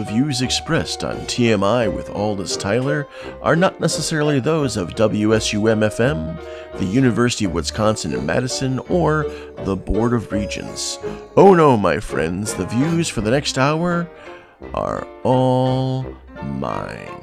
The views expressed on TMI with Aldous Tyler are not necessarily those of WSUM FM, the University of Wisconsin in Madison, or the Board of Regents. Oh no, my friends, the views for the next hour are all mine.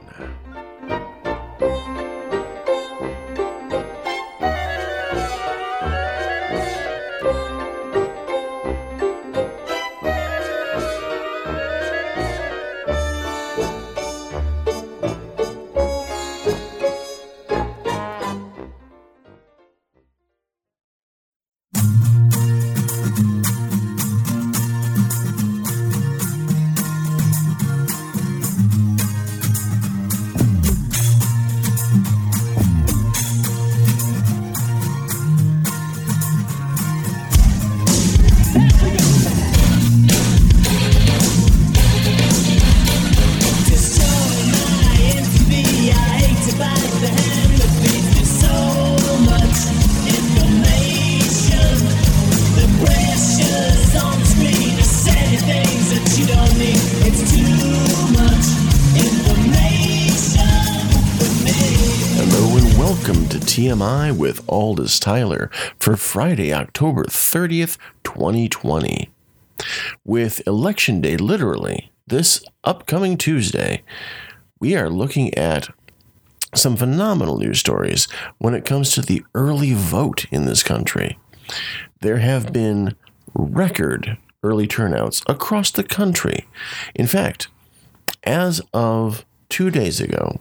TMI with Aldous Tyler for Friday, October 30th, 2020. With Election Day literally this upcoming Tuesday, we are looking at some phenomenal news stories when it comes to the early vote in this country. There have been record early turnouts across the country. In fact, as of two days ago,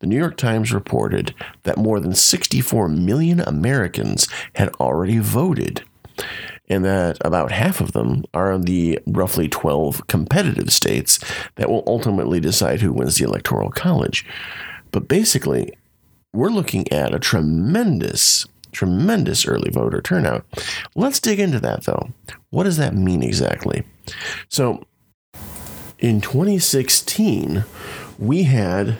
the New York Times reported that more than 64 million Americans had already voted, and that about half of them are in the roughly 12 competitive states that will ultimately decide who wins the Electoral College. But basically, we're looking at a tremendous, tremendous early voter turnout. Let's dig into that though. What does that mean exactly? So, in 2016, we had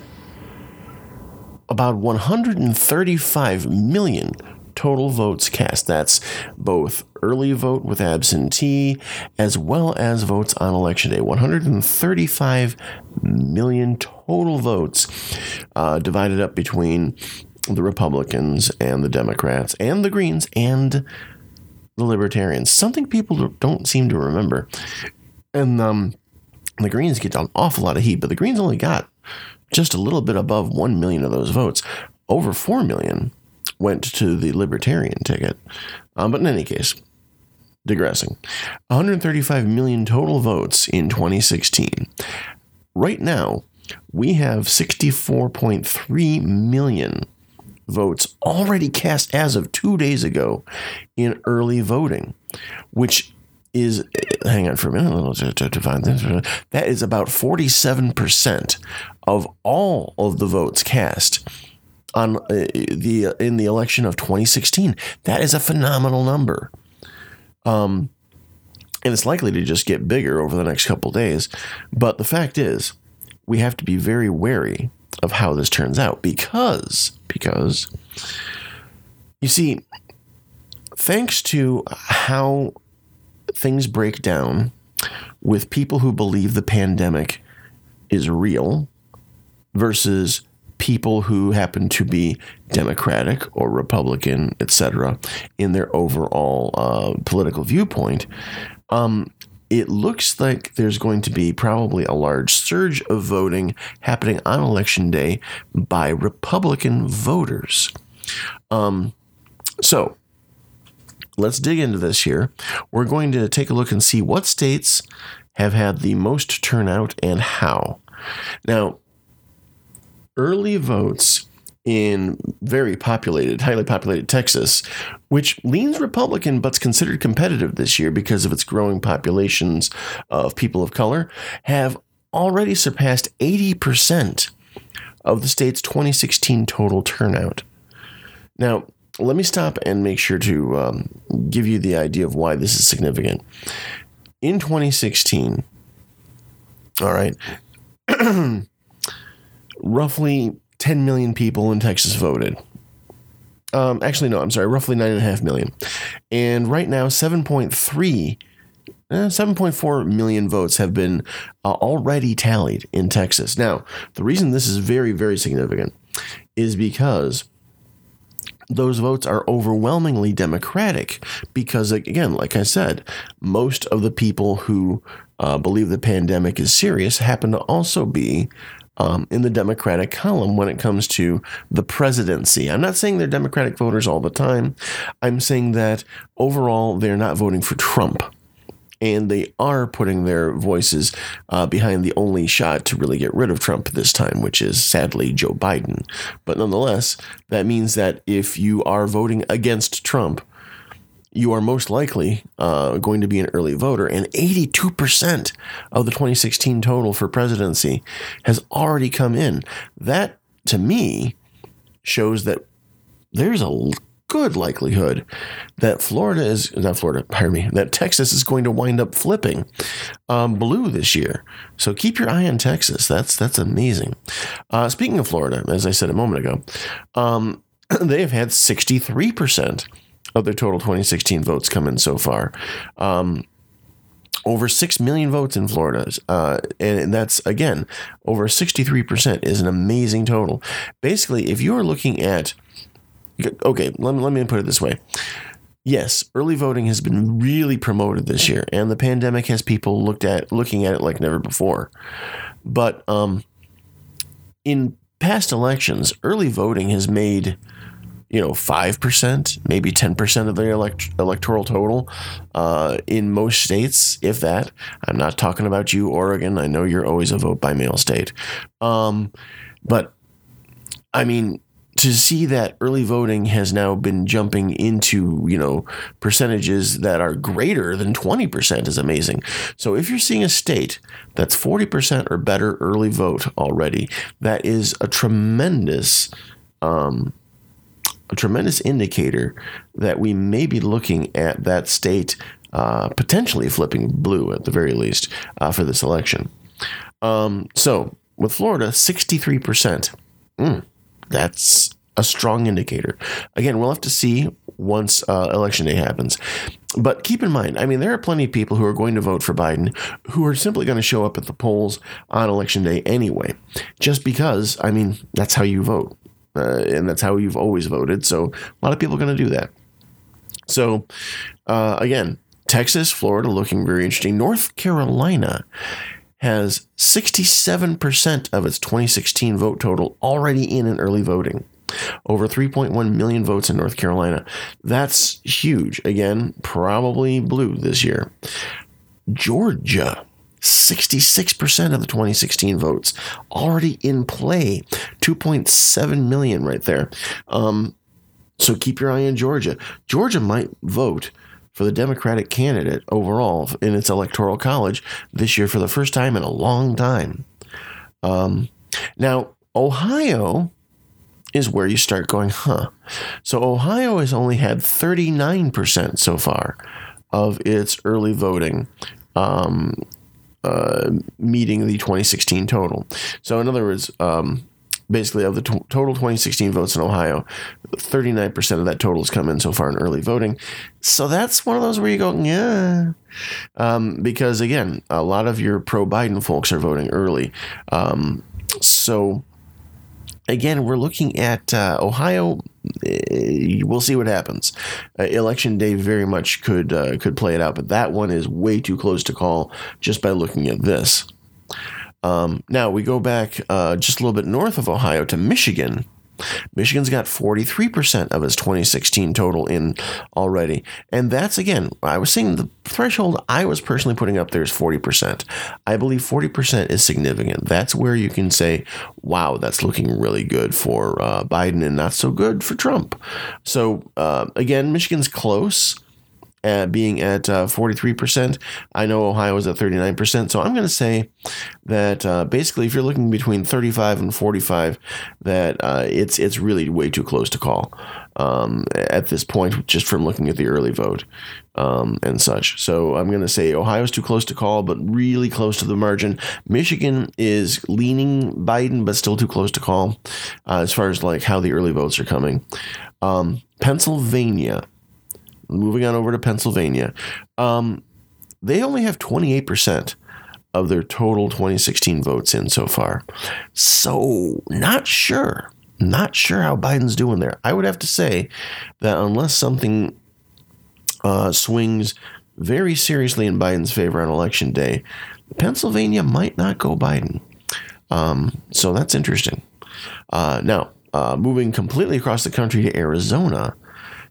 about 135 million total votes cast. That's both early vote with absentee as well as votes on election day. 135 million total votes uh, divided up between the Republicans and the Democrats and the Greens and the Libertarians. Something people don't seem to remember. And um, the Greens get an awful lot of heat, but the Greens only got just a little bit above 1 million of those votes. Over 4 million went to the Libertarian ticket. Um, but in any case, digressing 135 million total votes in 2016. Right now, we have 64.3 million votes already cast as of two days ago in early voting, which is hang on for a minute to, to, to find this. That is about 47% of all of the votes cast on uh, the in the election of 2016. That is a phenomenal number. Um, and it's likely to just get bigger over the next couple days. But the fact is, we have to be very wary of how this turns out because because you see, thanks to how things break down with people who believe the pandemic is real versus people who happen to be Democratic or Republican, etc., in their overall uh, political viewpoint, um, it looks like there's going to be probably a large surge of voting happening on election day by Republican voters. Um, so, let's dig into this here. We're going to take a look and see what states have had the most turnout and how. Now, early votes in very populated, highly populated Texas, which leans Republican but's considered competitive this year because of its growing populations of people of color, have already surpassed 80% of the state's 2016 total turnout. Now, let me stop and make sure to um, give you the idea of why this is significant. In 2016, all right, roughly 10 million people in Texas voted. Um, actually, no, I'm sorry, roughly 9.5 million. And right now, 7.3 eh, 7.4 million votes have been uh, already tallied in Texas. Now, the reason this is very, very significant is because those votes are overwhelmingly Democratic because, again, like I said, most of the people who uh, believe the pandemic is serious happen to also be um, in the Democratic column when it comes to the presidency. I'm not saying they're Democratic voters all the time. I'm saying that overall, they're not voting for Trump and they are putting their voices uh, behind the only shot to really get rid of Trump this time, which is sadly Joe Biden. But nonetheless, that means that if you are voting against Trump, you are most likely uh, going to be an early voter. And 82% of the 2016 total for presidency has already come in. That, to me, shows that there's a good likelihood that Florida is not Florida, pardon me, that Texas is going to wind up flipping um, blue this year. So keep your eye on Texas. That's that's amazing. Uh, speaking of Florida, as I said a moment ago, um, they have had sixty three percent of their total 2016 votes come in so far. Um, over 6 million votes in Florida. Uh, and that's, again, over 63% is an amazing total. Basically, if you're looking at okay, let me, let me put it this way. Yes, early voting has been really promoted this year, and the pandemic has people looked at looking at it like never before. But um, in past elections, early voting has made you know five percent, maybe ten percent of the elect- electoral total uh, in most states, if that. I'm not talking about you, Oregon. I know you're always a vote by mail state, um, but I mean to see that early voting has now been jumping into you know percentages that are greater than 20% is amazing so if you're seeing a state that's 40% or better early vote already that is a tremendous um, a tremendous indicator that we may be looking at that state uh, potentially flipping blue at the very least uh, for this election um, so with florida 63% mm, that's a strong indicator. Again, we'll have to see once uh, election day happens. But keep in mind, I mean, there are plenty of people who are going to vote for Biden who are simply going to show up at the polls on election day anyway, just because, I mean, that's how you vote. Uh, and that's how you've always voted. So a lot of people are going to do that. So, uh, again, Texas, Florida looking very interesting. North Carolina has 67% of its 2016 vote total already in an early voting. Over 3.1 million votes in North Carolina. That's huge. Again, probably blue this year. Georgia, 66% of the 2016 votes already in play. 2.7 million right there. Um, so keep your eye on Georgia. Georgia might vote for the Democratic candidate overall in its electoral college this year for the first time in a long time. Um, now, Ohio is where you start going, huh? So Ohio has only had 39% so far of its early voting um, uh, meeting the 2016 total. So, in other words, um, basically of the t- total 2016 votes in Ohio, 39% of that total has come in so far in early voting. So that's one of those where you go, yeah. Um, because again, a lot of your pro Biden folks are voting early. Um, so again, we're looking at uh, Ohio. We'll see what happens. Uh, election day very much could uh, could play it out, but that one is way too close to call just by looking at this. Um, now we go back uh, just a little bit north of Ohio to Michigan. Michigan's got 43% of its 2016 total in already. And that's, again, I was saying the threshold I was personally putting up there is 40%. I believe 40% is significant. That's where you can say, wow, that's looking really good for uh, Biden and not so good for Trump. So, uh, again, Michigan's close uh, being at uh, 43%. I know Ohio is at 39%. So I'm going to say that uh, basically, if you're looking between 35 and 45, that uh, it's it's really way too close to call um, at this point, just from looking at the early vote um, and such. So I'm going to say Ohio's too close to call, but really close to the margin. Michigan is leaning Biden, but still too close to call uh, as far as like how the early votes are coming. Um, Pennsylvania moving on over to Pennsylvania. Um, they only have 28% of their total 2016 votes in so far. So, not sure. Not sure how Biden's doing there. I would have to say that unless something uh, swings very seriously in Biden's favor on election day, Pennsylvania might not go Biden. Um, so that's interesting. Uh, now, uh, moving completely across the country to Arizona,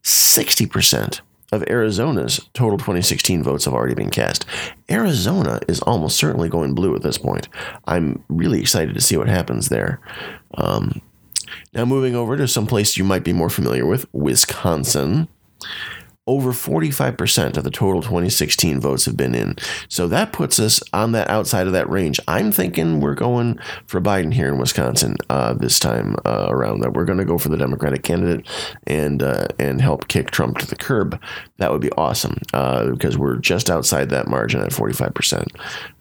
60% of Arizona's total 2016 votes have already been cast. Arizona is almost certainly going blue at this point. I'm really excited to see what happens there. Um, now, moving over to some place you might be more familiar with, Wisconsin over 45% of the total 2016 votes have been in. So that puts us on that outside of that range. I'm thinking we're going for Biden here in Wisconsin uh, this time uh, around. That we're going to go for the Democratic candidate and uh, and help kick Trump to the curb. That would be awesome uh, because we're just outside that margin at 45%.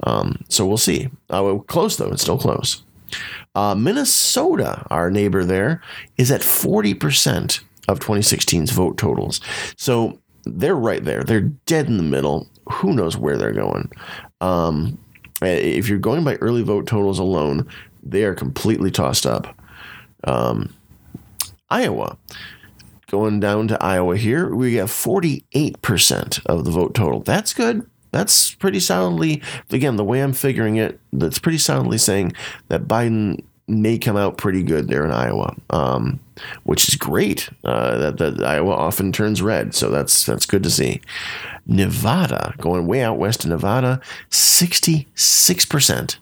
Um, so we'll see. Uh, close though. It's still close. Uh, Minnesota, our neighbor there, is at 40% of 2016's vote totals. So they're right there. They're dead in the middle. Who knows where they're going? Um, if you're going by early vote totals alone, they are completely tossed up. Um, Iowa, going down to Iowa here, we have 48% of the vote total. That's good. That's pretty solidly, again, the way I'm figuring it, that's pretty solidly saying that Biden may come out pretty good there in Iowa, um, which is great. Uh, that, that Iowa often turns red, so that's that's good to see. Nevada, going way out west to Nevada, sixty six percent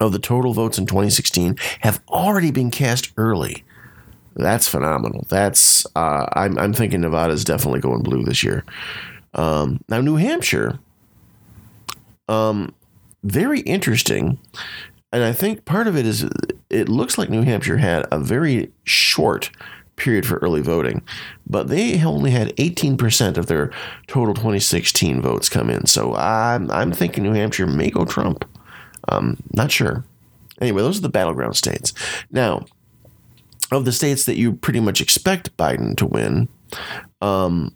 of the total votes in 2016 have already been cast early. That's phenomenal. That's uh, I'm I'm thinking Nevada is definitely going blue this year. Um, now New Hampshire, um, very interesting and I think part of it is it looks like New Hampshire had a very short period for early voting, but they only had 18% of their total 2016 votes come in. So I'm, I'm thinking New Hampshire may go Trump. Um, not sure. Anyway, those are the battleground states. Now, of the states that you pretty much expect Biden to win, um,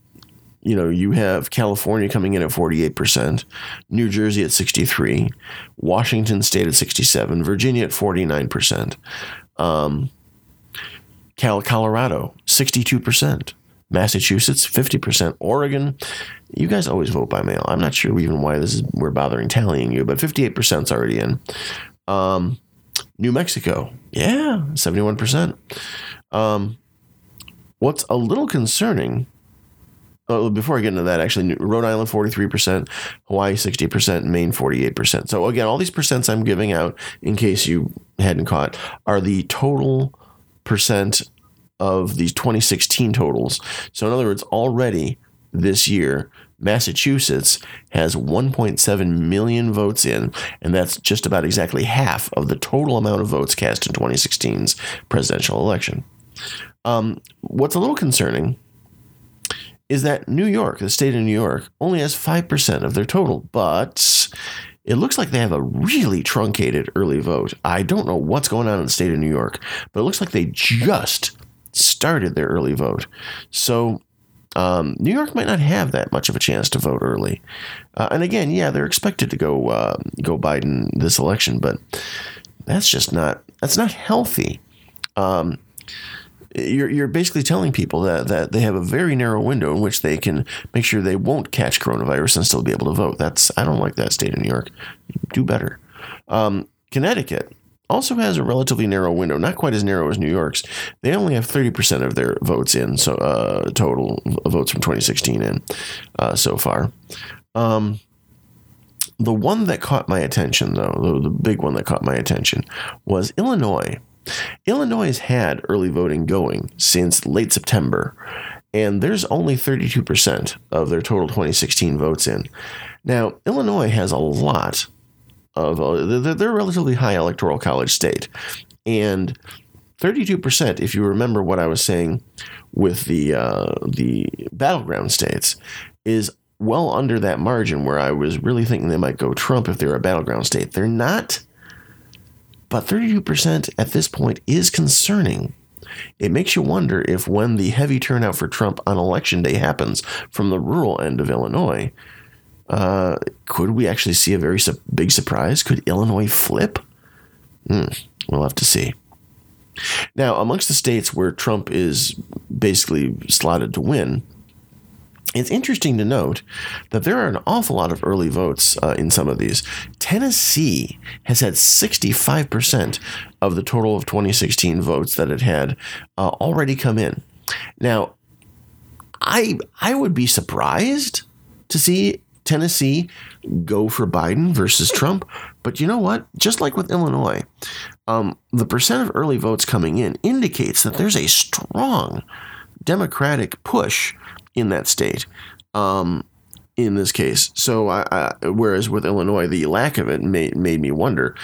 you know, you have California coming in at 48%, New Jersey at 63, Washington State at 67, Virginia at 49%, um, Cal- Colorado 62%, Massachusetts 50%, Oregon. You guys always vote by mail. I'm not sure even why this is we're bothering tallying you, but 58% is already in. Um, New Mexico, yeah, 71%. Um, what's a little concerning uh, before I get into that, actually, Rhode Island 43%, Hawaii 60%, Maine 48%. So, again, all these percents I'm giving out, in case you hadn't caught, are the total percent of these 2016 totals. So, in other words, already this year, Massachusetts has 1.7 million votes in, and that's just about exactly half of the total amount of votes cast in 2016's presidential election. Um, what's a little concerning is that New York, the state of New York, only has 5% of their total, but it looks like they have a really truncated early vote. I don't know what's going on in the state of New York, but it looks like they just started their early vote. So um, New York might not have that much of a chance to vote early. Uh, and again, yeah, they're expected to go uh, go Biden this election, but that's just not that's not healthy. Um, you're, you're basically telling people that, that they have a very narrow window in which they can make sure they won't catch coronavirus and still be able to vote. That's I don't like that state of New York. Do better. Um, Connecticut also has a relatively narrow window, not quite as narrow as New York's. They only have 30% of their votes in, so uh, total votes from 2016 in uh, so far. Um, the one that caught my attention, though, the, the big one that caught my attention, was Illinois. Illinois has had early voting going since late September, and there's only 32% of their total 2016 votes in. Now, Illinois has a lot of, uh, they're a relatively high electoral college state. And 32%, if you remember what I was saying with the, uh, the battleground states, is well under that margin where I was really thinking they might go Trump if they're a battleground state. They're not but 32% at this point is concerning. It makes you wonder if, when the heavy turnout for Trump on election day happens from the rural end of Illinois, Uh, could we actually see a very su- big surprise? Could Illinois flip? Hmm, we'll have to see. Now, amongst the states where Trump is basically slotted to win, it's interesting to note that there are an awful lot of early votes uh, in some of these. Tennessee has had 65% of the total of 2016 votes that it had uh, already come in. Now, I I would be surprised to see Tennessee go for Biden versus Trump, but you know what? Just like with Illinois, um, the percent of early votes coming in indicates that there's a strong Democratic push in that state. Um, in this case, so I, I, whereas with Illinois, the lack of it made made me wonder.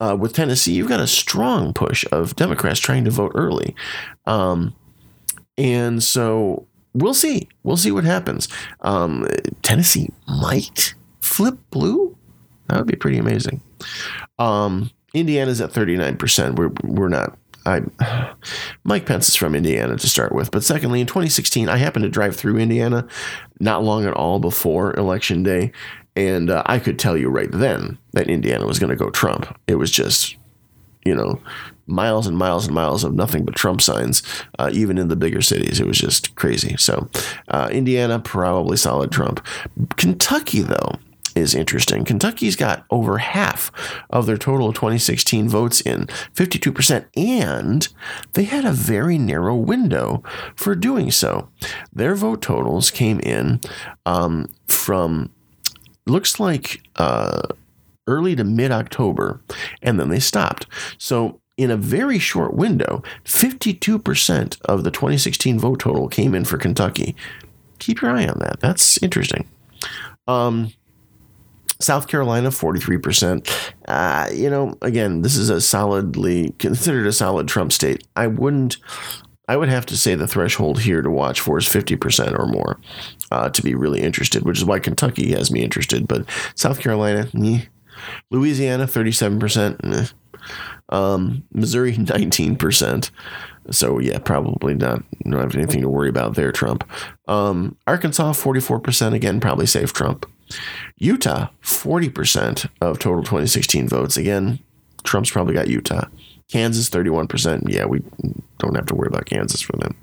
Uh, with Tennessee, you've got a strong push of Democrats trying to vote early, um, and so we'll see. We'll see what happens. Um, Tennessee might flip blue. That would be pretty amazing. Um, Indiana's at 39%. We're, we're not. I, Mike Pence is from Indiana to start with. But secondly, in 2016, I happened to drive through Indiana not long at all before Election Day. And uh, I could tell you right then that Indiana was going to go Trump. It was just, you know, miles and miles and miles of nothing but Trump signs, uh, even in the bigger cities. It was just crazy. So, uh, Indiana, probably solid Trump. Kentucky, though, is interesting. Kentucky's got over half of their total of 2016 votes in, 52%, and they had a very narrow window for doing so. Their vote totals came in um, from, looks like, uh, early to mid October, and then they stopped. So in a very short window, 52% of the 2016 vote total came in for Kentucky. Keep your eye on that. That's interesting. Um, South Carolina, 43%. Uh, you know, again, this is a solidly considered a solid Trump state. I wouldn't, I would have to say the threshold here to watch for is 50% or more uh, to be really interested, which is why Kentucky has me interested. But South Carolina. Louisiana, 37%. Eh. Um, Missouri, 19%. So, yeah, probably not. Don't have anything to worry about there, Trump. Um, Arkansas, 44%. Again, probably safe Trump. Utah, 40% of total 2016 votes. Again, Trump's probably got Utah. Kansas, 31%. Yeah, we don't have to worry about Kansas for them.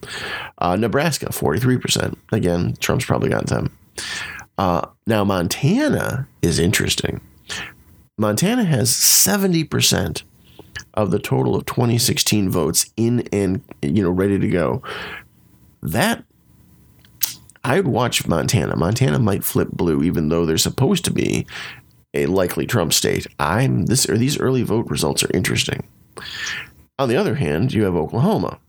Uh, Nebraska, 43%. Again, Trump's probably got them. Uh, now, Montana is interesting. Montana has 70% of the total of 2016 votes in and you know ready to go. That I would watch Montana. Montana might flip blue, even though they're supposed to be a likely Trump state. I'm this or these early vote results are interesting. On the other hand, you have Oklahoma.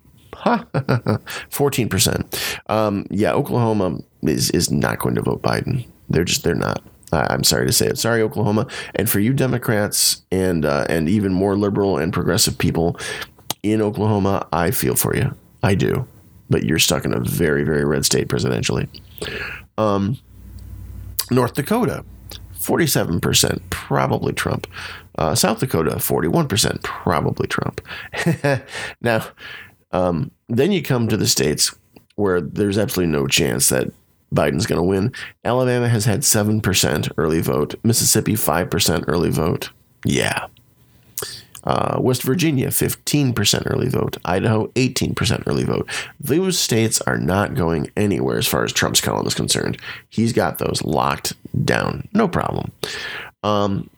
Fourteen percent. Um, yeah, Oklahoma is is not going to vote Biden. They're just they're not. I'm sorry to say it. Sorry, Oklahoma. And for you Democrats and uh, and even more liberal and progressive people in Oklahoma, I feel for you. I do but you're stuck in a very, very red state presidentially. Um, North Dakota, 47%, probably Trump. Uh, South Dakota, 41%, probably Trump. now, um, then you come to the states where there's absolutely no chance that Biden's going to win. Alabama has had 7% early vote, Mississippi, 5% early vote. Yeah, uh, West Virginia, 15% early vote. Idaho, 18% early vote. Those states are not going anywhere as far as Trump's column is concerned. He's got those locked down. No problem. Um,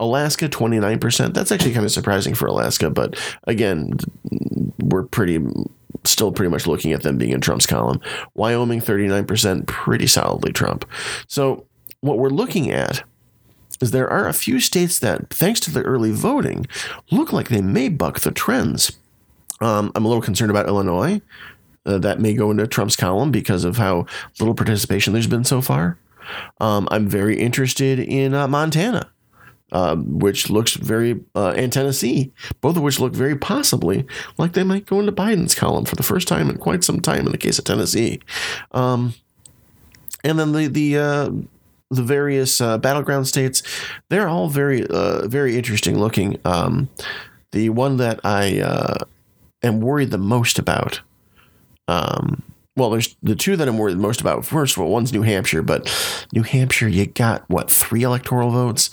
Alaska, 29%. That's actually kind of surprising for Alaska, but again, we're pretty still pretty much looking at them being in Trump's column. Wyoming, 39%, pretty solidly Trump. So, what we're looking at is there are a few states that, thanks to the early voting, look like they may buck the trends. Um, I'm a little concerned about Illinois. Uh, that may go into Trump's column because of how little participation there's been so far. Um, I'm very interested in uh, Montana, uh, which looks very, uh, and Tennessee, both of which look very possibly like they might go into Biden's column for the first time in quite some time in the case of Tennessee. Um, and then the the uh, the various uh, battleground states, they're all very uh, very interesting looking. Um, the one that I uh, am worried the most about, um, well, there's the two that I'm worried most about. First of all, one's New Hampshire, but New Hampshire, you got what three electoral votes?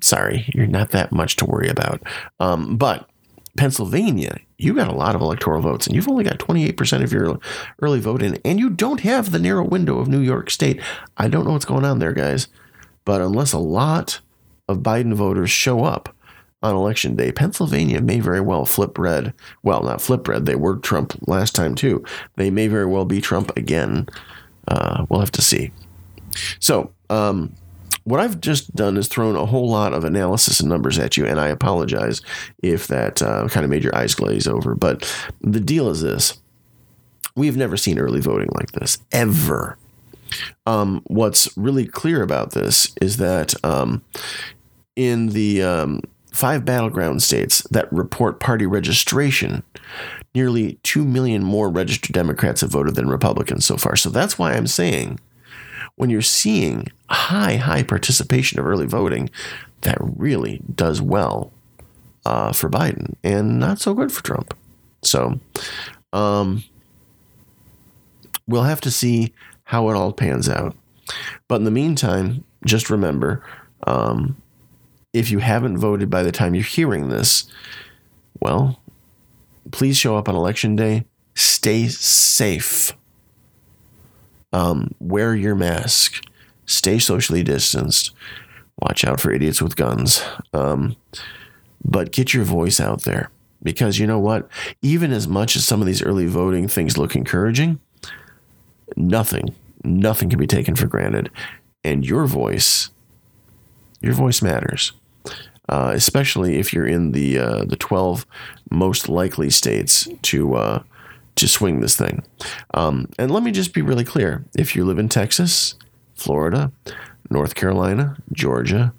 Sorry, you're not that much to worry about. Um, but Pennsylvania, you got a lot of electoral votes, and you've only got 28% of your early vote in, and you don't have the narrow window of New York State. I don't know what's going on there, guys, but unless a lot of Biden voters show up on election day, Pennsylvania may very well flip red. Well, not flip red, they were Trump last time too. They may very well be Trump again. Uh, we'll have to see. So, um, what I've just done is thrown a whole lot of analysis and numbers at you, and I apologize if that uh, kind of made your eyes glaze over. But the deal is this we've never seen early voting like this, ever. Um, what's really clear about this is that um, in the um, five battleground states that report party registration, nearly 2 million more registered Democrats have voted than Republicans so far. So that's why I'm saying when you're seeing high, high participation of early voting, that really does well uh, for Biden and not so good for Trump. So um, we'll have to see how it all pans out. But in the meantime, just remember um, if you haven't voted by the time you're hearing this, well, please show up on election day. Stay safe um, wear your mask, stay socially distanced, watch out for idiots with guns, um, but get your voice out there. Because you know what? Even as much as some of these early voting things look encouraging, nothing, nothing can be taken for granted. And your voice, your voice matters. Uh, especially if you're in the uh, the 12 most likely states to uh, to swing this thing. Um, and let me just be really clear if you live in Texas, Florida, North Carolina, Georgia,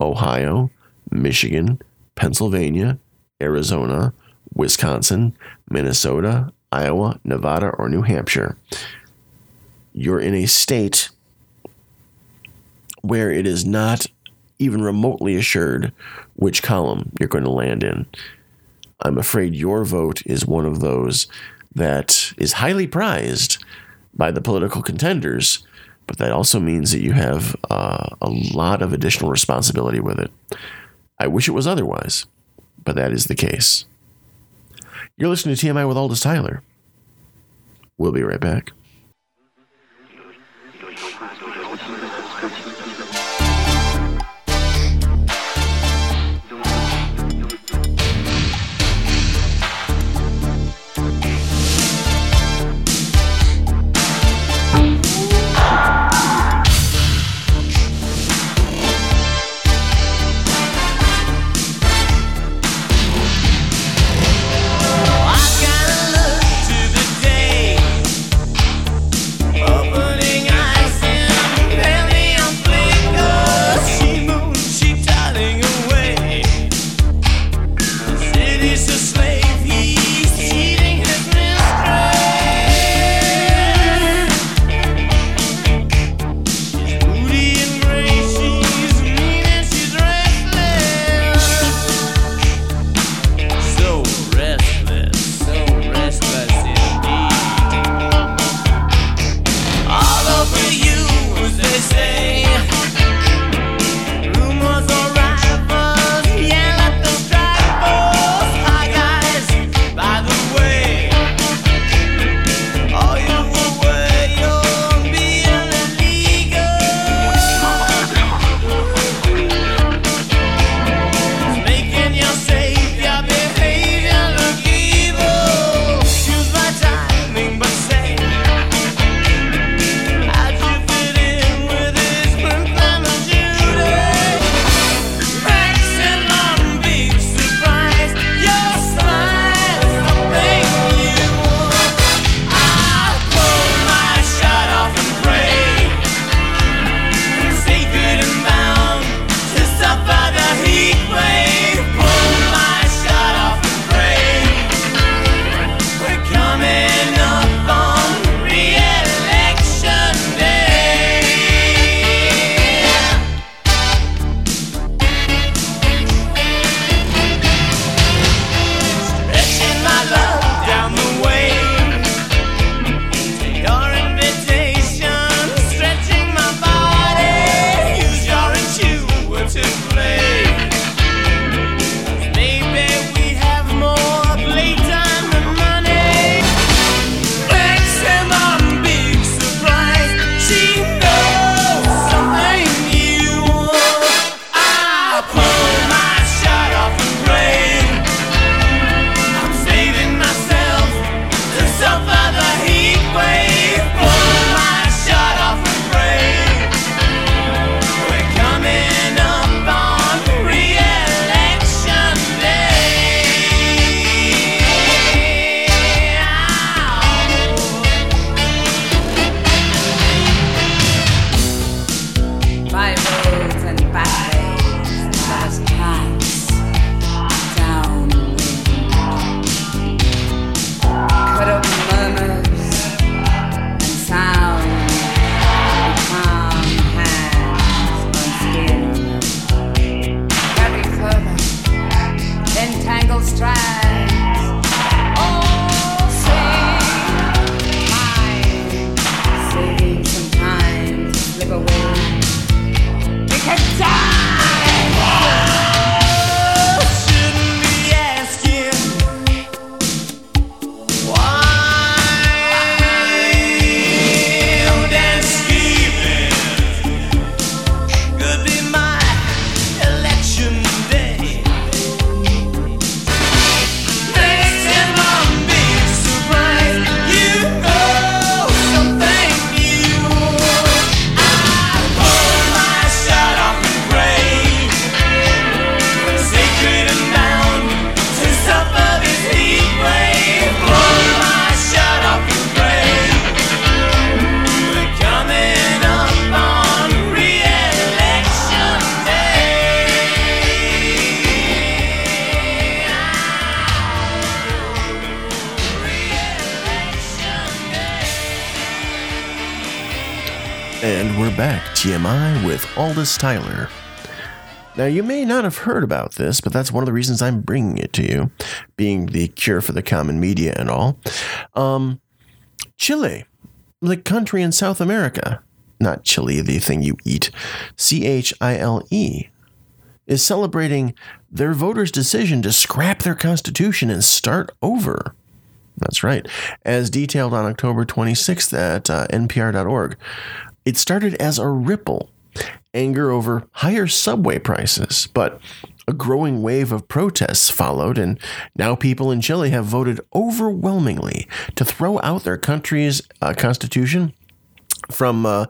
Ohio, Michigan, Pennsylvania, Arizona, Wisconsin, Minnesota, Iowa, Nevada, or New Hampshire, you're in a state where it is not even remotely assured which column you're going to land in. I'm afraid your vote is one of those that is highly prized by the political contenders, but that also means that you have uh, a lot of additional responsibility with it. I wish it was otherwise, but that is the case. You're listening to TMI with Aldous Tyler. We'll be right back. And we're back, TMI, with Aldous Tyler. Now, you may not have heard about this, but that's one of the reasons I'm bringing it to you, being the cure for the common media and all. Um, Chile, the country in South America, not Chile, the thing you eat, C H I L E, is celebrating their voters' decision to scrap their constitution and start over. That's right, as detailed on October 26th at uh, npr.org. It started as a ripple, anger over higher subway prices, but a growing wave of protests followed, and now people in Chile have voted overwhelmingly to throw out their country's uh, constitution from uh,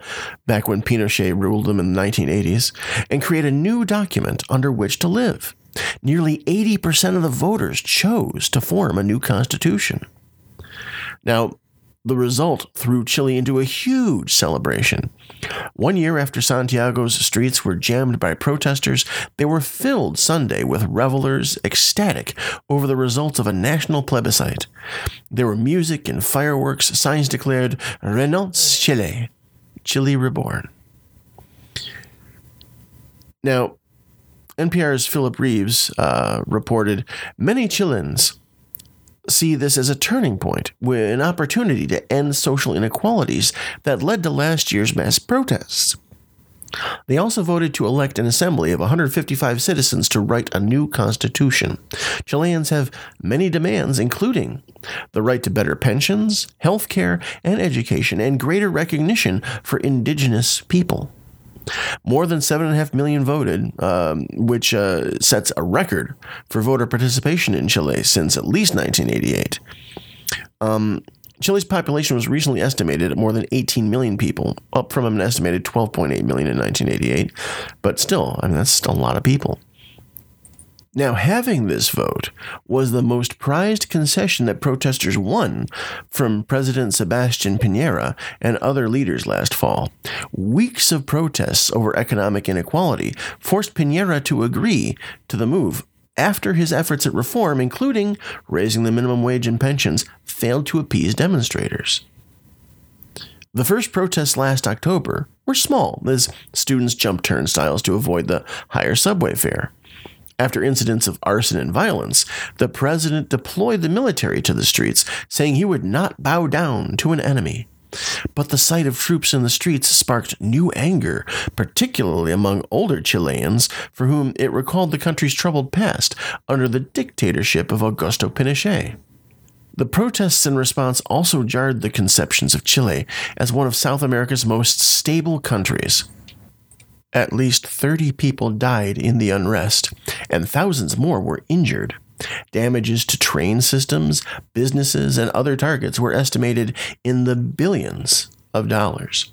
back when Pinochet ruled them in the 1980s and create a new document under which to live. Nearly 80% of the voters chose to form a new constitution. Now, the result threw Chile into a huge celebration. One year after Santiago's streets were jammed by protesters, they were filled Sunday with revelers ecstatic over the results of a national plebiscite. There were music and fireworks, signs declared Renace Chile, Chile Reborn. Now, NPR's Philip Reeves uh, reported many Chileans see this as a turning point, an opportunity to end social inequalities that led to last year's mass protests. They also voted to elect an assembly of 155 citizens to write a new constitution. Chileans have many demands, including the right to better pensions, health care, and education, and greater recognition for indigenous people. More than 7.5 million voted, um, which uh, sets a record for voter participation in Chile since at least 1988. Um, Chile's population was recently estimated at more than 18 million people, up from an estimated 12.8 million in 1988. But still, I mean, that's a lot of people. Now, having this vote was the most prized concession that protesters won from President Sebastian Piñera and other leaders last fall. Weeks of protests over economic inequality forced Piñera to agree to the move after his efforts at reform, including raising the minimum wage and pensions, failed to appease demonstrators. The first protests last October were small as students jumped turnstiles to avoid the higher subway fare. After incidents of arson and violence, the president deployed the military to the streets, saying he would not bow down to an enemy. But the sight of troops in the streets sparked new anger, particularly among older Chileans, for whom it recalled the country's troubled past under the dictatorship of Augusto Pinochet. The protests in response also jarred the conceptions of Chile as one of South America's most stable countries. At least 30 people died in the unrest, and thousands more were injured. Damages to train systems, businesses, and other targets were estimated in the billions of dollars.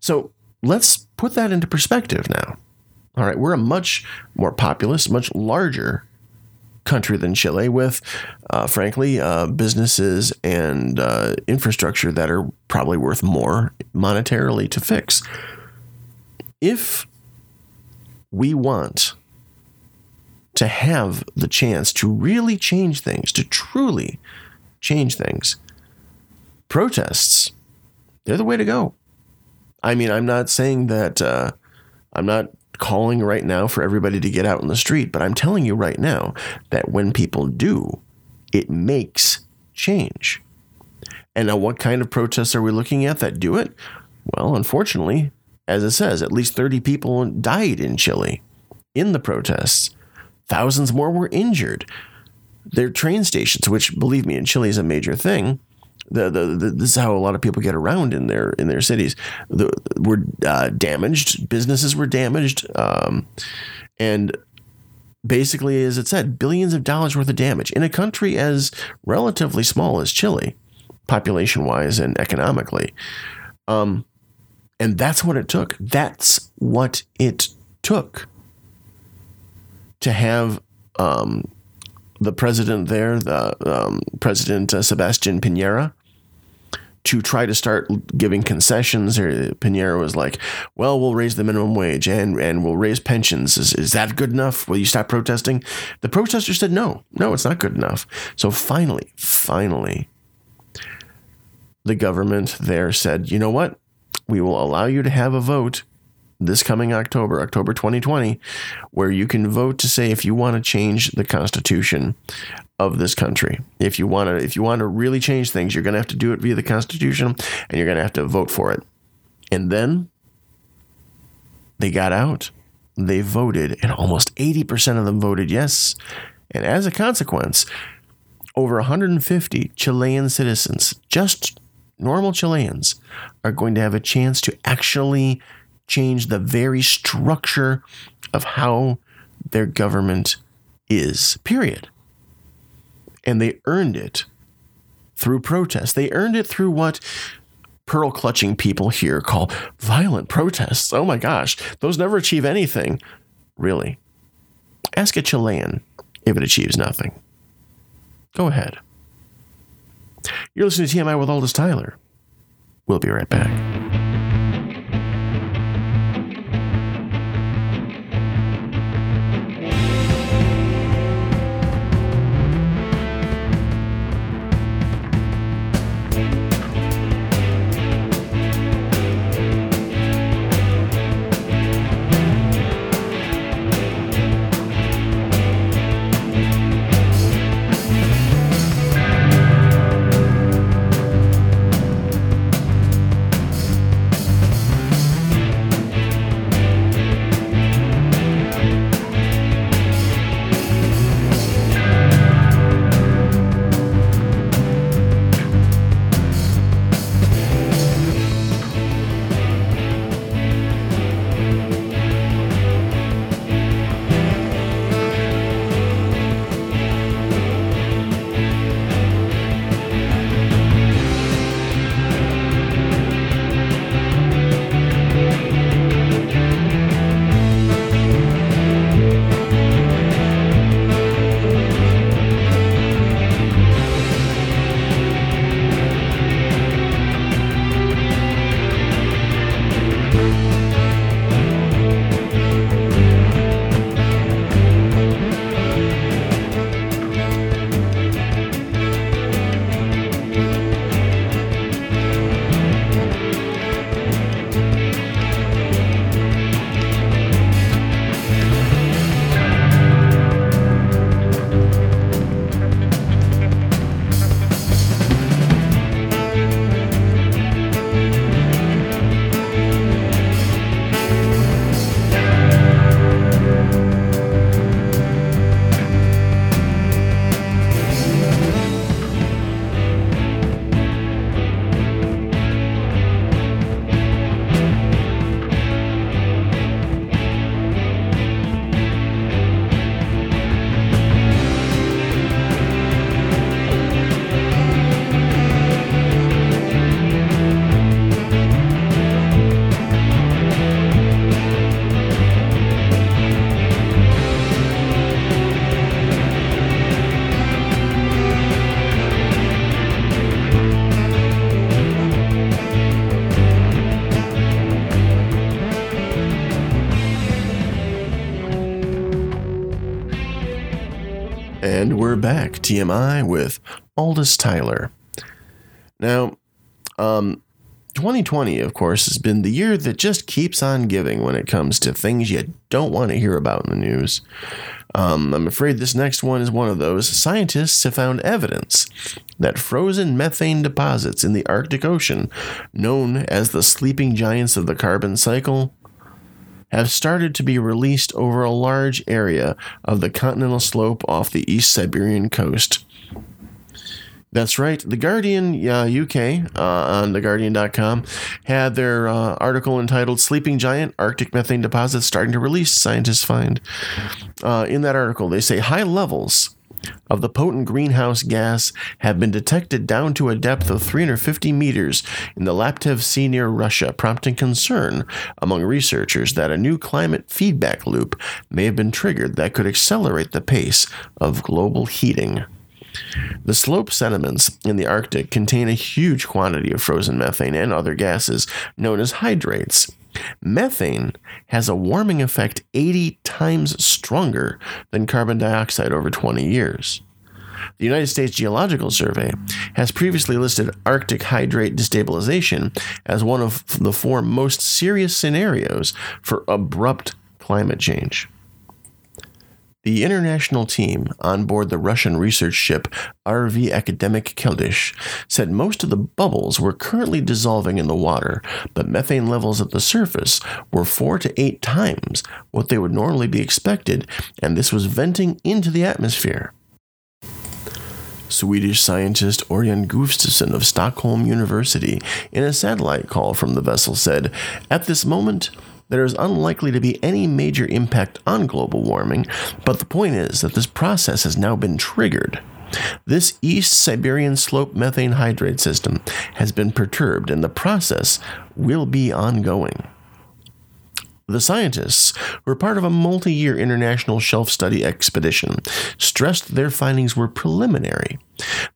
So let's put that into perspective now. All right, we're a much more populous, much larger country than Chile, with, uh, frankly, uh, businesses and uh, infrastructure that are probably worth more monetarily to fix. If we want to have the chance to really change things, to truly change things, protests, they're the way to go. I mean, I'm not saying that, uh, I'm not calling right now for everybody to get out in the street, but I'm telling you right now that when people do, it makes change. And now, what kind of protests are we looking at that do it? Well, unfortunately, as it says, at least 30 people died in Chile in the protests. Thousands more were injured. Their train stations, which believe me, in Chile is a major thing. The, the, the, this is how a lot of people get around in their in their cities. The, were uh, damaged. Businesses were damaged, um, and basically, as it said, billions of dollars worth of damage in a country as relatively small as Chile, population wise and economically. Um, and that's what it took. That's what it took to have um, the president there, the um, President uh, Sebastian Pinera, to try to start giving concessions. Or Pinera was like, "Well, we'll raise the minimum wage and and we'll raise pensions. Is is that good enough? Will you stop protesting?" The protesters said, "No, no, it's not good enough." So finally, finally, the government there said, "You know what? We will allow you to have a vote." this coming October, October 2020, where you can vote to say if you want to change the constitution of this country. If you want to if you want to really change things, you're going to have to do it via the constitution and you're going to have to vote for it. And then they got out. They voted and almost 80% of them voted yes. And as a consequence, over 150 Chilean citizens, just normal Chileans, are going to have a chance to actually change the very structure of how their government is, period. And they earned it through protest. They earned it through what pearl clutching people here call violent protests. Oh my gosh, those never achieve anything. Really. Ask a Chilean if it achieves nothing. Go ahead. You're listening to TMI with Aldous Tyler. We'll be right back. And we're back, TMI, with Aldous Tyler. Now, um, 2020, of course, has been the year that just keeps on giving when it comes to things you don't want to hear about in the news. Um, I'm afraid this next one is one of those. Scientists have found evidence that frozen methane deposits in the Arctic Ocean, known as the sleeping giants of the carbon cycle, have started to be released over a large area of the continental slope off the East Siberian coast. That's right. The Guardian uh, UK uh, on theguardian.com had their uh, article entitled Sleeping Giant Arctic Methane Deposits Starting to Release, Scientists Find. Uh, in that article, they say high levels of the potent greenhouse gas have been detected down to a depth of 350 meters in the Laptev Sea near Russia, prompting concern among researchers that a new climate feedback loop may have been triggered that could accelerate the pace of global heating. The slope sediments in the Arctic contain a huge quantity of frozen methane and other gases known as hydrates. Methane has a warming effect 80 times stronger than carbon dioxide over 20 years. The United States Geological Survey has previously listed Arctic hydrate destabilization as one of the four most serious scenarios for abrupt climate change. The international team on board the Russian research ship RV Akademik Keldysh said most of the bubbles were currently dissolving in the water, but methane levels at the surface were four to eight times what they would normally be expected, and this was venting into the atmosphere. Swedish scientist Örjan Gustafsson of Stockholm University, in a satellite call from the vessel, said, At this moment, there is unlikely to be any major impact on global warming, but the point is that this process has now been triggered. This East Siberian slope methane hydrate system has been perturbed, and the process will be ongoing. The scientists, who were part of a multi year international shelf study expedition, stressed their findings were preliminary.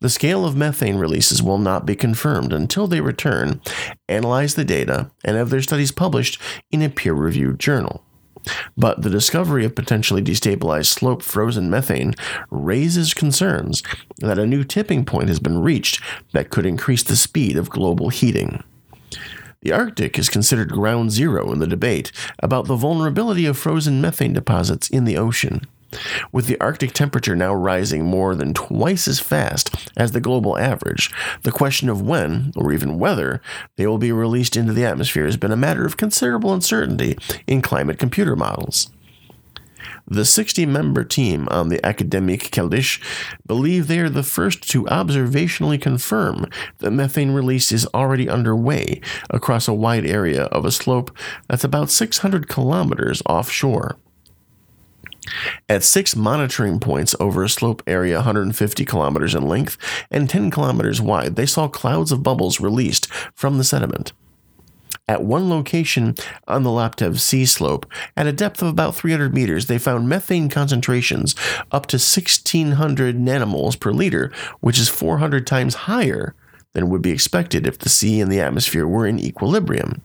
The scale of methane releases will not be confirmed until they return, analyze the data, and have their studies published in a peer reviewed journal. But the discovery of potentially destabilized slope frozen methane raises concerns that a new tipping point has been reached that could increase the speed of global heating. The Arctic is considered ground zero in the debate about the vulnerability of frozen methane deposits in the ocean. With the Arctic temperature now rising more than twice as fast as the global average, the question of when, or even whether, they will be released into the atmosphere has been a matter of considerable uncertainty in climate computer models. The 60 member team on the Akademik Keldysh believe they are the first to observationally confirm that methane release is already underway across a wide area of a slope that's about 600 kilometers offshore. At six monitoring points over a slope area 150 kilometers in length and 10 kilometers wide, they saw clouds of bubbles released from the sediment. At one location on the Laptev Sea slope, at a depth of about 300 meters, they found methane concentrations up to 1600 nanomoles per liter, which is 400 times higher than would be expected if the sea and the atmosphere were in equilibrium.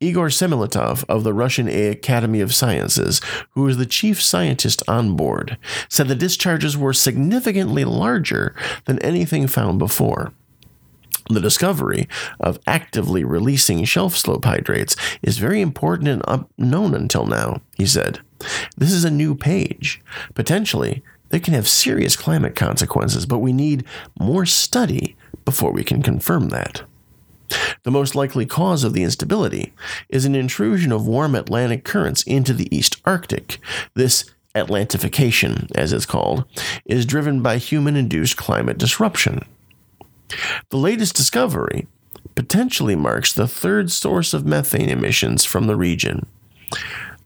Igor Semiletov of the Russian Academy of Sciences, who was the chief scientist on board, said the discharges were significantly larger than anything found before. The discovery of actively releasing shelf slope hydrates is very important and unknown until now, he said. This is a new page. Potentially, they can have serious climate consequences, but we need more study before we can confirm that. The most likely cause of the instability is an intrusion of warm Atlantic currents into the East Arctic. This Atlantification, as it's called, is driven by human induced climate disruption. The latest discovery potentially marks the third source of methane emissions from the region.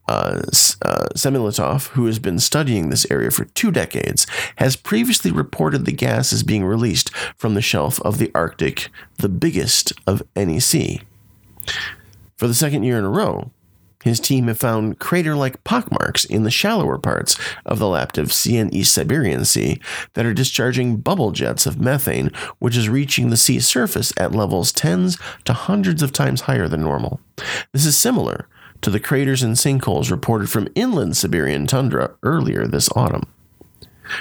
Uh, uh, Semiletov, who has been studying this area for two decades, has previously reported the gas is being released from the shelf of the Arctic, the biggest of any sea. For the second year in a row, his team have found crater like pockmarks in the shallower parts of the Laptev Sea and East Siberian Sea that are discharging bubble jets of methane, which is reaching the sea surface at levels tens to hundreds of times higher than normal. This is similar to the craters and sinkholes reported from inland Siberian tundra earlier this autumn.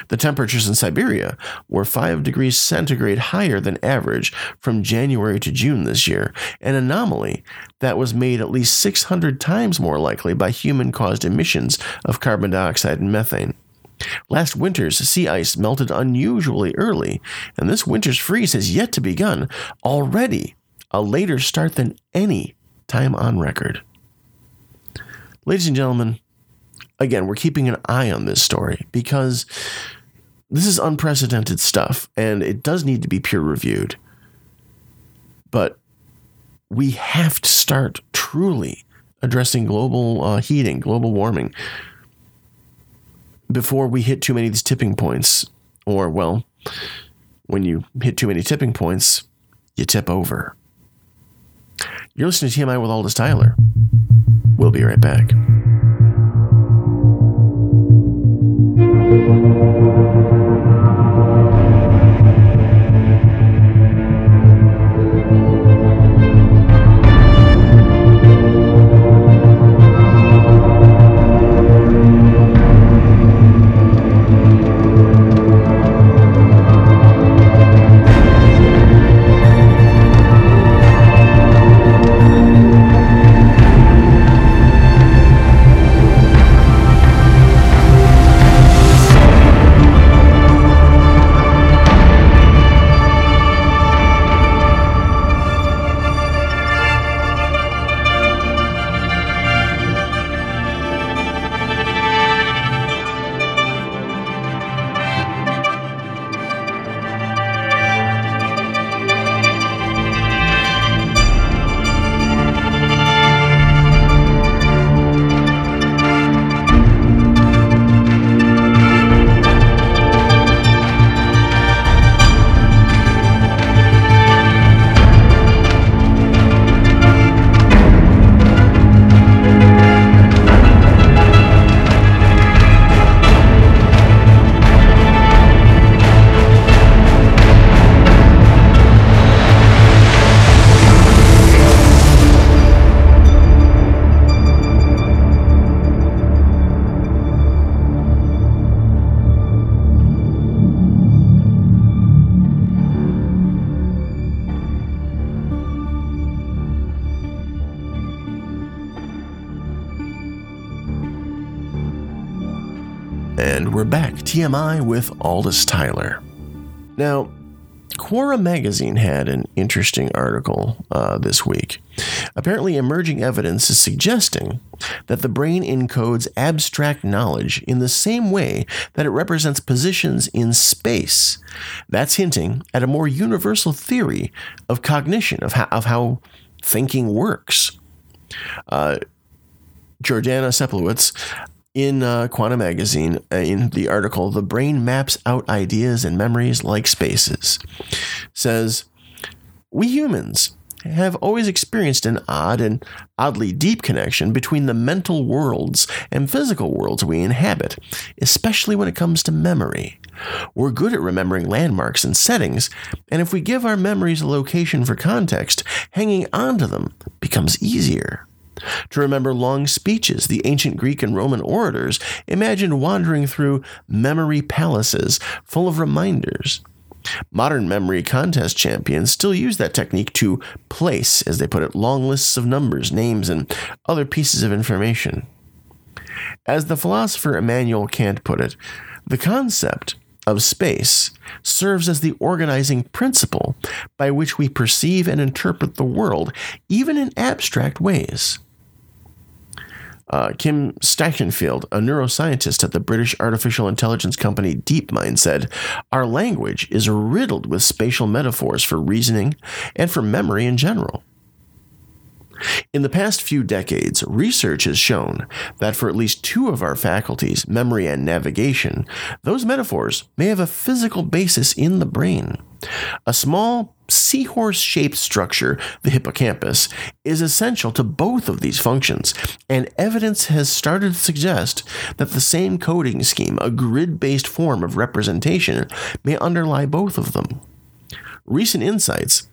The temperatures in Siberia were 5 degrees centigrade higher than average from January to June this year, an anomaly that was made at least 600 times more likely by human caused emissions of carbon dioxide and methane. Last winter's sea ice melted unusually early, and this winter's freeze has yet to begun, already a later start than any time on record. Ladies and gentlemen, again, we're keeping an eye on this story because this is unprecedented stuff and it does need to be peer reviewed. But we have to start truly addressing global uh, heating, global warming, before we hit too many of these tipping points. Or, well, when you hit too many tipping points, you tip over. You're listening to TMI with Aldous Tyler. We'll be right back. And we're back, TMI with Aldous Tyler. Now, Quanta magazine had an interesting article uh, this week. Apparently, emerging evidence is suggesting that the brain encodes abstract knowledge in the same way that it represents positions in space. That's hinting at a more universal theory of cognition, of how, of how thinking works. Uh, Jordana Cepelewicz in uh, Quanta Magazine, uh, in the article, The Brain Maps Out Ideas and Memories Like Spaces, says, We humans have always experienced an odd and oddly deep connection between the mental worlds and physical worlds we inhabit, especially when it comes to memory. We're good at remembering landmarks and settings, and if we give our memories a location for context, hanging on to them becomes easier. To remember long speeches, the ancient Greek and Roman orators imagined wandering through memory palaces full of reminders. Modern memory contest champions still use that technique to place, as they put it, long lists of numbers, names, and other pieces of information. As the philosopher Immanuel Kant put it, the concept of space serves as the organizing principle by which we perceive and interpret the world, even in abstract ways. Uh, Kim Stachenfeld, a neuroscientist at the British artificial intelligence company DeepMind, said, Our language is riddled with spatial metaphors for reasoning and for memory in general. In the past few decades, research has shown that for at least two of our faculties, memory and navigation, those metaphors may have a physical basis in the brain. A small seahorse shaped structure, the hippocampus, is essential to both of these functions, and evidence has started to suggest that the same coding scheme, a grid based form of representation, may underlie both of them. Recent insights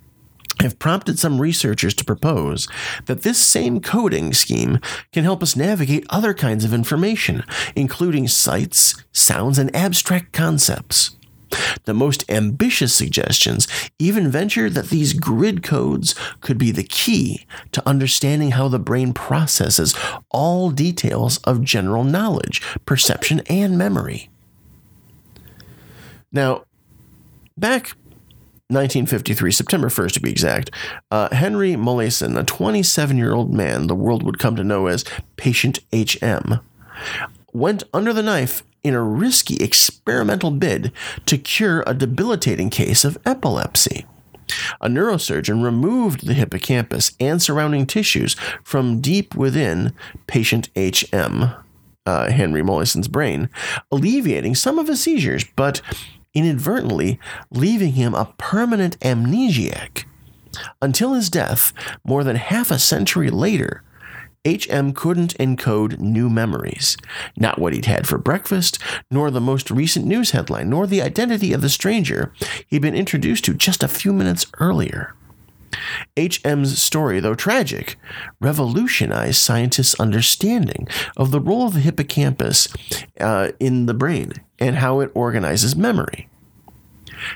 have prompted some researchers to propose that this same coding scheme can help us navigate other kinds of information, including sights, sounds, and abstract concepts. The most ambitious suggestions even venture that these grid codes could be the key to understanding how the brain processes all details of general knowledge, perception, and memory. Now, back 1953, September 1st to be exact, uh, Henry Molaison, a 27 year old man the world would come to know as Patient HM, went under the knife in a risky experimental bid to cure a debilitating case of epilepsy. A neurosurgeon removed the hippocampus and surrounding tissues from deep within patient HM, uh, Henry Molaison's brain, alleviating some of his seizures, but inadvertently leaving him a permanent amnesiac. Until his death, more than half a century later, HM couldn't encode new memories, not what he'd had for breakfast, nor the most recent news headline, nor the identity of the stranger he'd been introduced to just a few minutes earlier. HM's story, though tragic, revolutionized scientists' understanding of the role of the hippocampus uh, in the brain and how it organizes memory.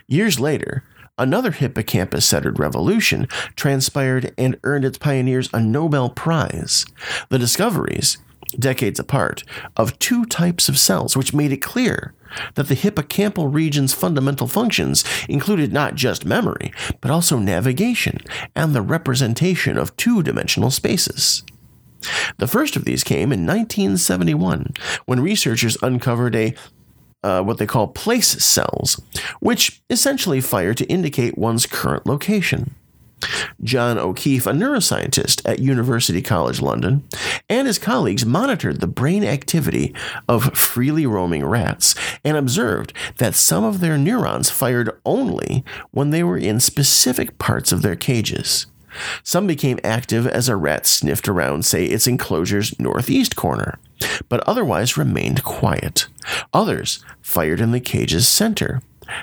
Years later, another hippocampus centered revolution transpired and earned its pioneers a Nobel Prize. The discoveries, decades apart, of two types of cells, which made it clear that the hippocampal region's fundamental functions included not just memory, but also navigation and the representation of two dimensional spaces. The first of these came in 1971 when researchers uncovered a uh, what they call place cells, which essentially fire to indicate one's current location. John O'Keefe, a neuroscientist at University College London, and his colleagues monitored the brain activity of freely roaming rats and observed that some of their neurons fired only when they were in specific parts of their cages. Some became active as a rat sniffed around, say, its enclosure's northeast corner, but otherwise remained quiet. Others fired in the cage's center,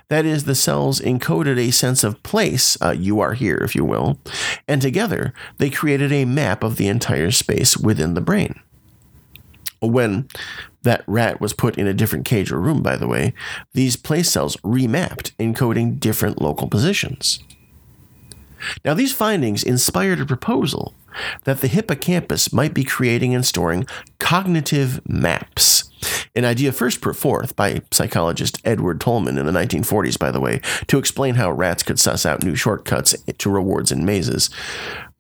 that is, the cells encoded a sense of place, uh, you are here, if you will, and together they created a map of the entire space within the brain. When that rat was put in a different cage or room, by the way, these place cells remapped, encoding different local positions. Now, these findings inspired a proposal that the hippocampus might be creating and storing cognitive maps. An idea first put forth by psychologist Edward Tolman in the 1940s, by the way, to explain how rats could suss out new shortcuts to rewards in mazes.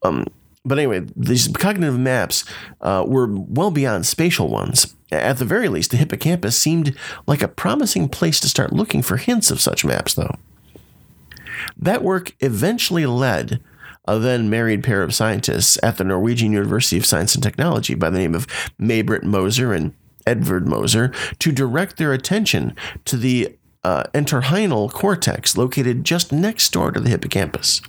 Um, but anyway, these cognitive maps uh, were well beyond spatial ones. At the very least, the hippocampus seemed like a promising place to start looking for hints of such maps, though. That work eventually led a then married pair of scientists at the Norwegian University of Science and Technology by the name of May-Britt Moser and Edvard Moser to direct their attention to the uh, entorhinal cortex located just next door to the hippocampus.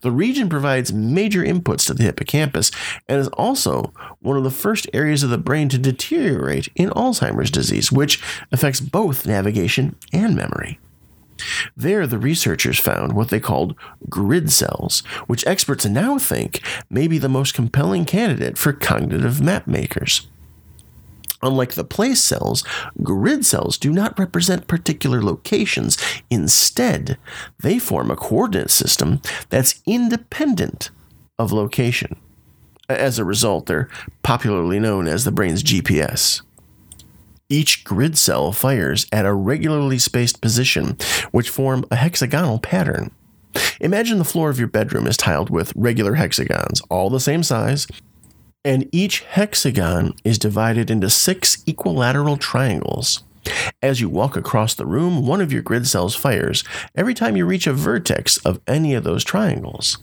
The region provides major inputs to the hippocampus and is also one of the first areas of the brain to deteriorate in Alzheimer's disease, which affects both navigation and memory. There, the researchers found what they called grid cells, which experts now think may be the most compelling candidate for cognitive map makers. Unlike the place cells, grid cells do not represent particular locations. Instead, they form a coordinate system that's independent of location. As a result, they're popularly known as the brain's GPS. Each grid cell fires at a regularly spaced position, which form a hexagonal pattern. Imagine the floor of your bedroom is tiled with regular hexagons, all the same size, and each hexagon is divided into six equilateral triangles. As you walk across the room, one of your grid cells fires every time you reach a vertex of any of those triangles.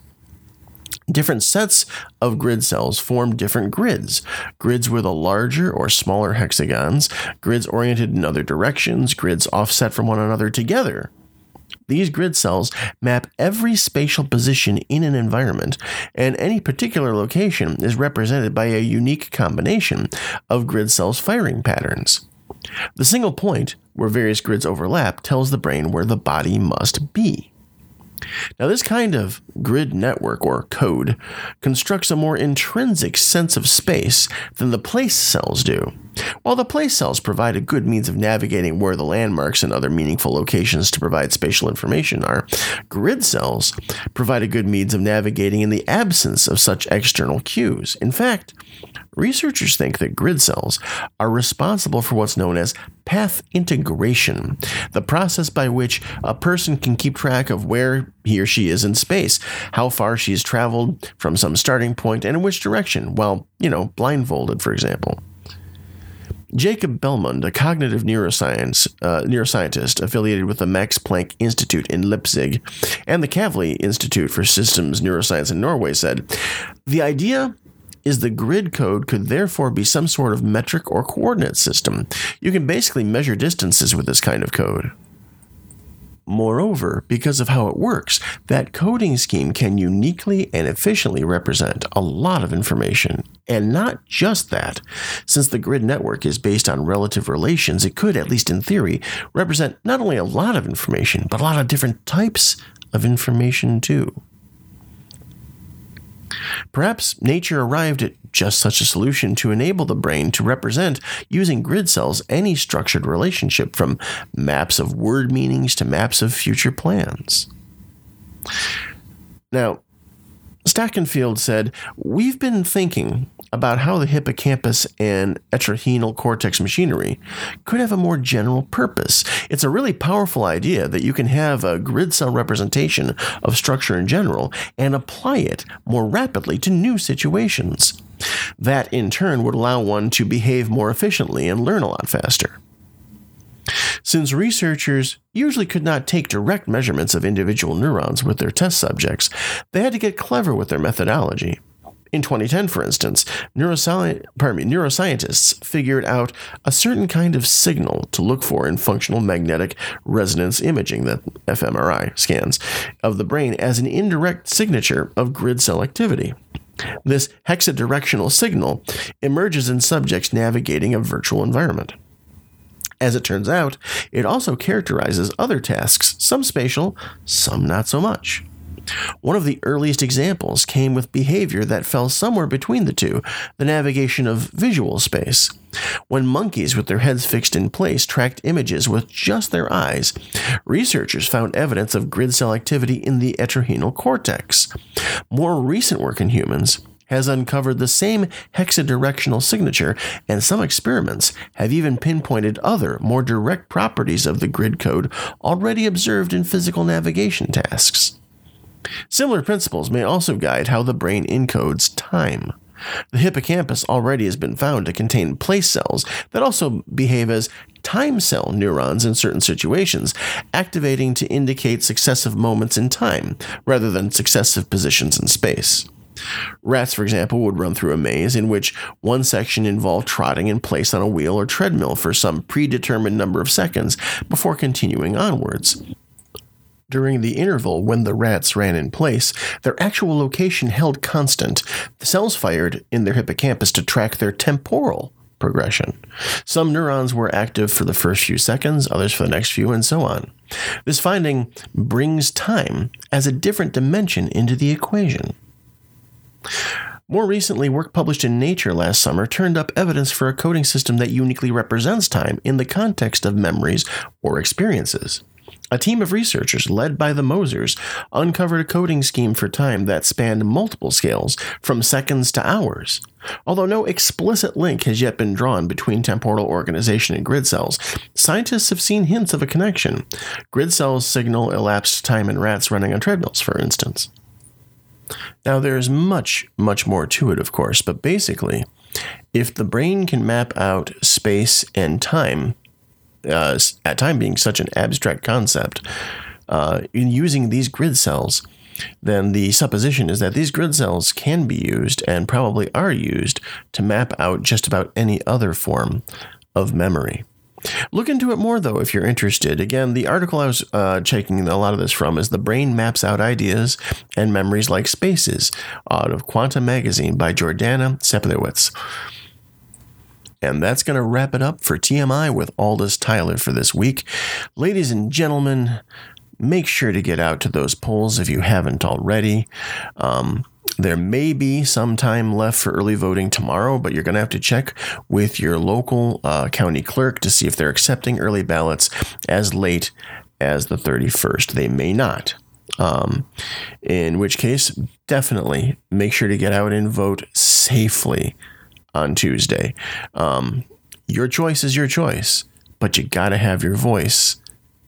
Different sets of grid cells form different grids. Grids with a larger or smaller hexagons, grids oriented in other directions, grids offset from one another together. These grid cells map every spatial position in an environment, and any particular location is represented by a unique combination of grid cells' firing patterns. The single point, where various grids overlap, tells the brain where the body must be. Now, this kind of grid network or code constructs a more intrinsic sense of space than the place cells do. While the place cells provide a good means of navigating where the landmarks and other meaningful locations to provide spatial information are, grid cells provide a good means of navigating in the absence of such external cues. In fact, Researchers think that grid cells are responsible for what's known as path integration, the process by which a person can keep track of where he or she is in space, how far she's traveled from some starting point, and in which direction, while, you know, blindfolded, for example. Jacob Bellmund, a cognitive neuroscience uh, neuroscientist affiliated with the Max Planck Institute in Leipzig and the Kavli Institute for Systems Neuroscience in Norway, said, "The idea is the grid code could therefore be some sort of metric or coordinate system. You can basically measure distances with this kind of code. Moreover, because of how it works, that coding scheme can uniquely and efficiently represent a lot of information. And not just that. Since the grid network is based on relative relations, it could, at least in theory, represent not only a lot of information, but a lot of different types of information too. Perhaps nature arrived at just such a solution to enable the brain to represent, using grid cells, any structured relationship from maps of word meanings to maps of future plans. Now, Stachenfeld said, We've been thinking about how the hippocampus and entorhinal cortex machinery could have a more general purpose. It's a really powerful idea that you can have a grid cell representation of structure in general and apply it more rapidly to new situations. That, in turn, would allow one to behave more efficiently and learn a lot faster. Since researchers usually could not take direct measurements of individual neurons with their test subjects, they had to get clever with their methodology. In 2010, for instance, me, neuroscientists figured out a certain kind of signal to look for in functional magnetic resonance imaging, the fMRI scans, of the brain as an indirect signature of grid cell activity. This hexadirectional signal emerges in subjects navigating a virtual environment. As it turns out, it also characterizes other tasks, some spatial, some not so much. One of the earliest examples came with behavior that fell somewhere between the two the navigation of visual space. When monkeys with their heads fixed in place tracked images with just their eyes, researchers found evidence of grid cell activity in the entorhinal cortex. More recent work in humans has uncovered the same hexadirectional signature, and some experiments have even pinpointed other, more direct properties of the grid code already observed in physical navigation tasks. Similar principles may also guide how the brain encodes time. The hippocampus already has been found to contain place cells that also behave as time cell neurons in certain situations, activating to indicate successive moments in time rather than successive positions in space. Rats, for example, would run through a maze in which one section involved trotting in place on a wheel or treadmill for some predetermined number of seconds before continuing onwards. During the interval when the rats ran in place, their actual location held constant. The cells fired in their hippocampus to track their temporal progression. Some neurons were active for the first few seconds, others for the next few, and so on. This finding brings time as a different dimension into the equation. More recently, work published in Nature last summer turned up evidence for a coding system that uniquely represents time in the context of memories or experiences. A team of researchers led by the Mosers uncovered a coding scheme for time that spanned multiple scales from seconds to hours. Although no explicit link has yet been drawn between temporal organization and grid cells, scientists have seen hints of a connection. Grid cells signal elapsed time in rats running on treadmills, for instance. Now, there's much, much more to it, of course, but basically, if the brain can map out space and time, uh, at time being such an abstract concept, uh, in using these grid cells, then the supposition is that these grid cells can be used and probably are used to map out just about any other form of memory. Look into it more, though, if you're interested. Again, the article I was uh, checking a lot of this from is The Brain Maps Out Ideas and Memories Like Spaces out of Quanta Magazine by Jordana Cepelewicz. And that's going to wrap it up for TMI with Aldous Tyler for this week. Ladies and gentlemen, make sure to get out to those polls if you haven't already. Um, there may be some time left for early voting tomorrow, but you're going to have to check with your local uh, county clerk to see if they're accepting early ballots as late as the 31st. They may not. Um, in which case, definitely make sure to get out and vote safely on Tuesday. Um, your choice is your choice, but you got to have your voice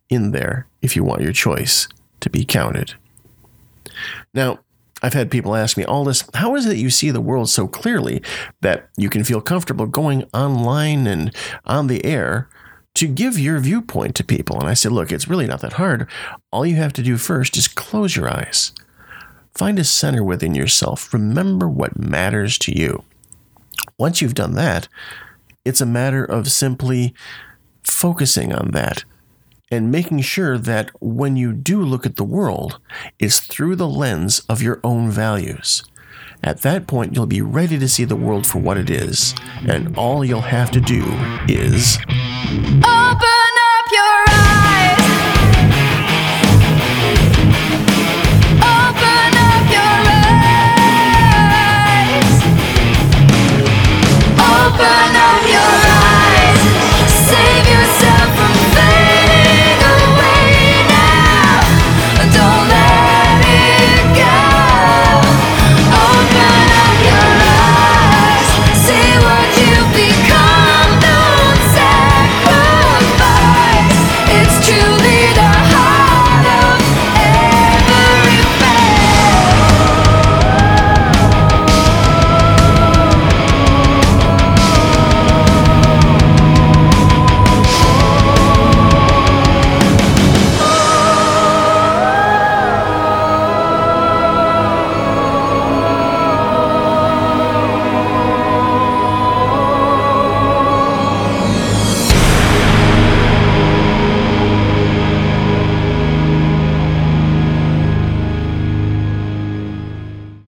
in there if you want your choice to be counted. Now, I've had people ask me, all this how is it that you see the world so clearly that you can feel comfortable going online and on the air to give your viewpoint to people? And I said, look, it's really not that hard. All you have to do first is close your eyes. Find a center within yourself. Remember what matters to you. Once you've done that, it's a matter of simply focusing on that and making sure that when you do look at the world, it's through the lens of your own values. At that point, you'll be ready to see the world for what it is, and all you'll have to do is. Open!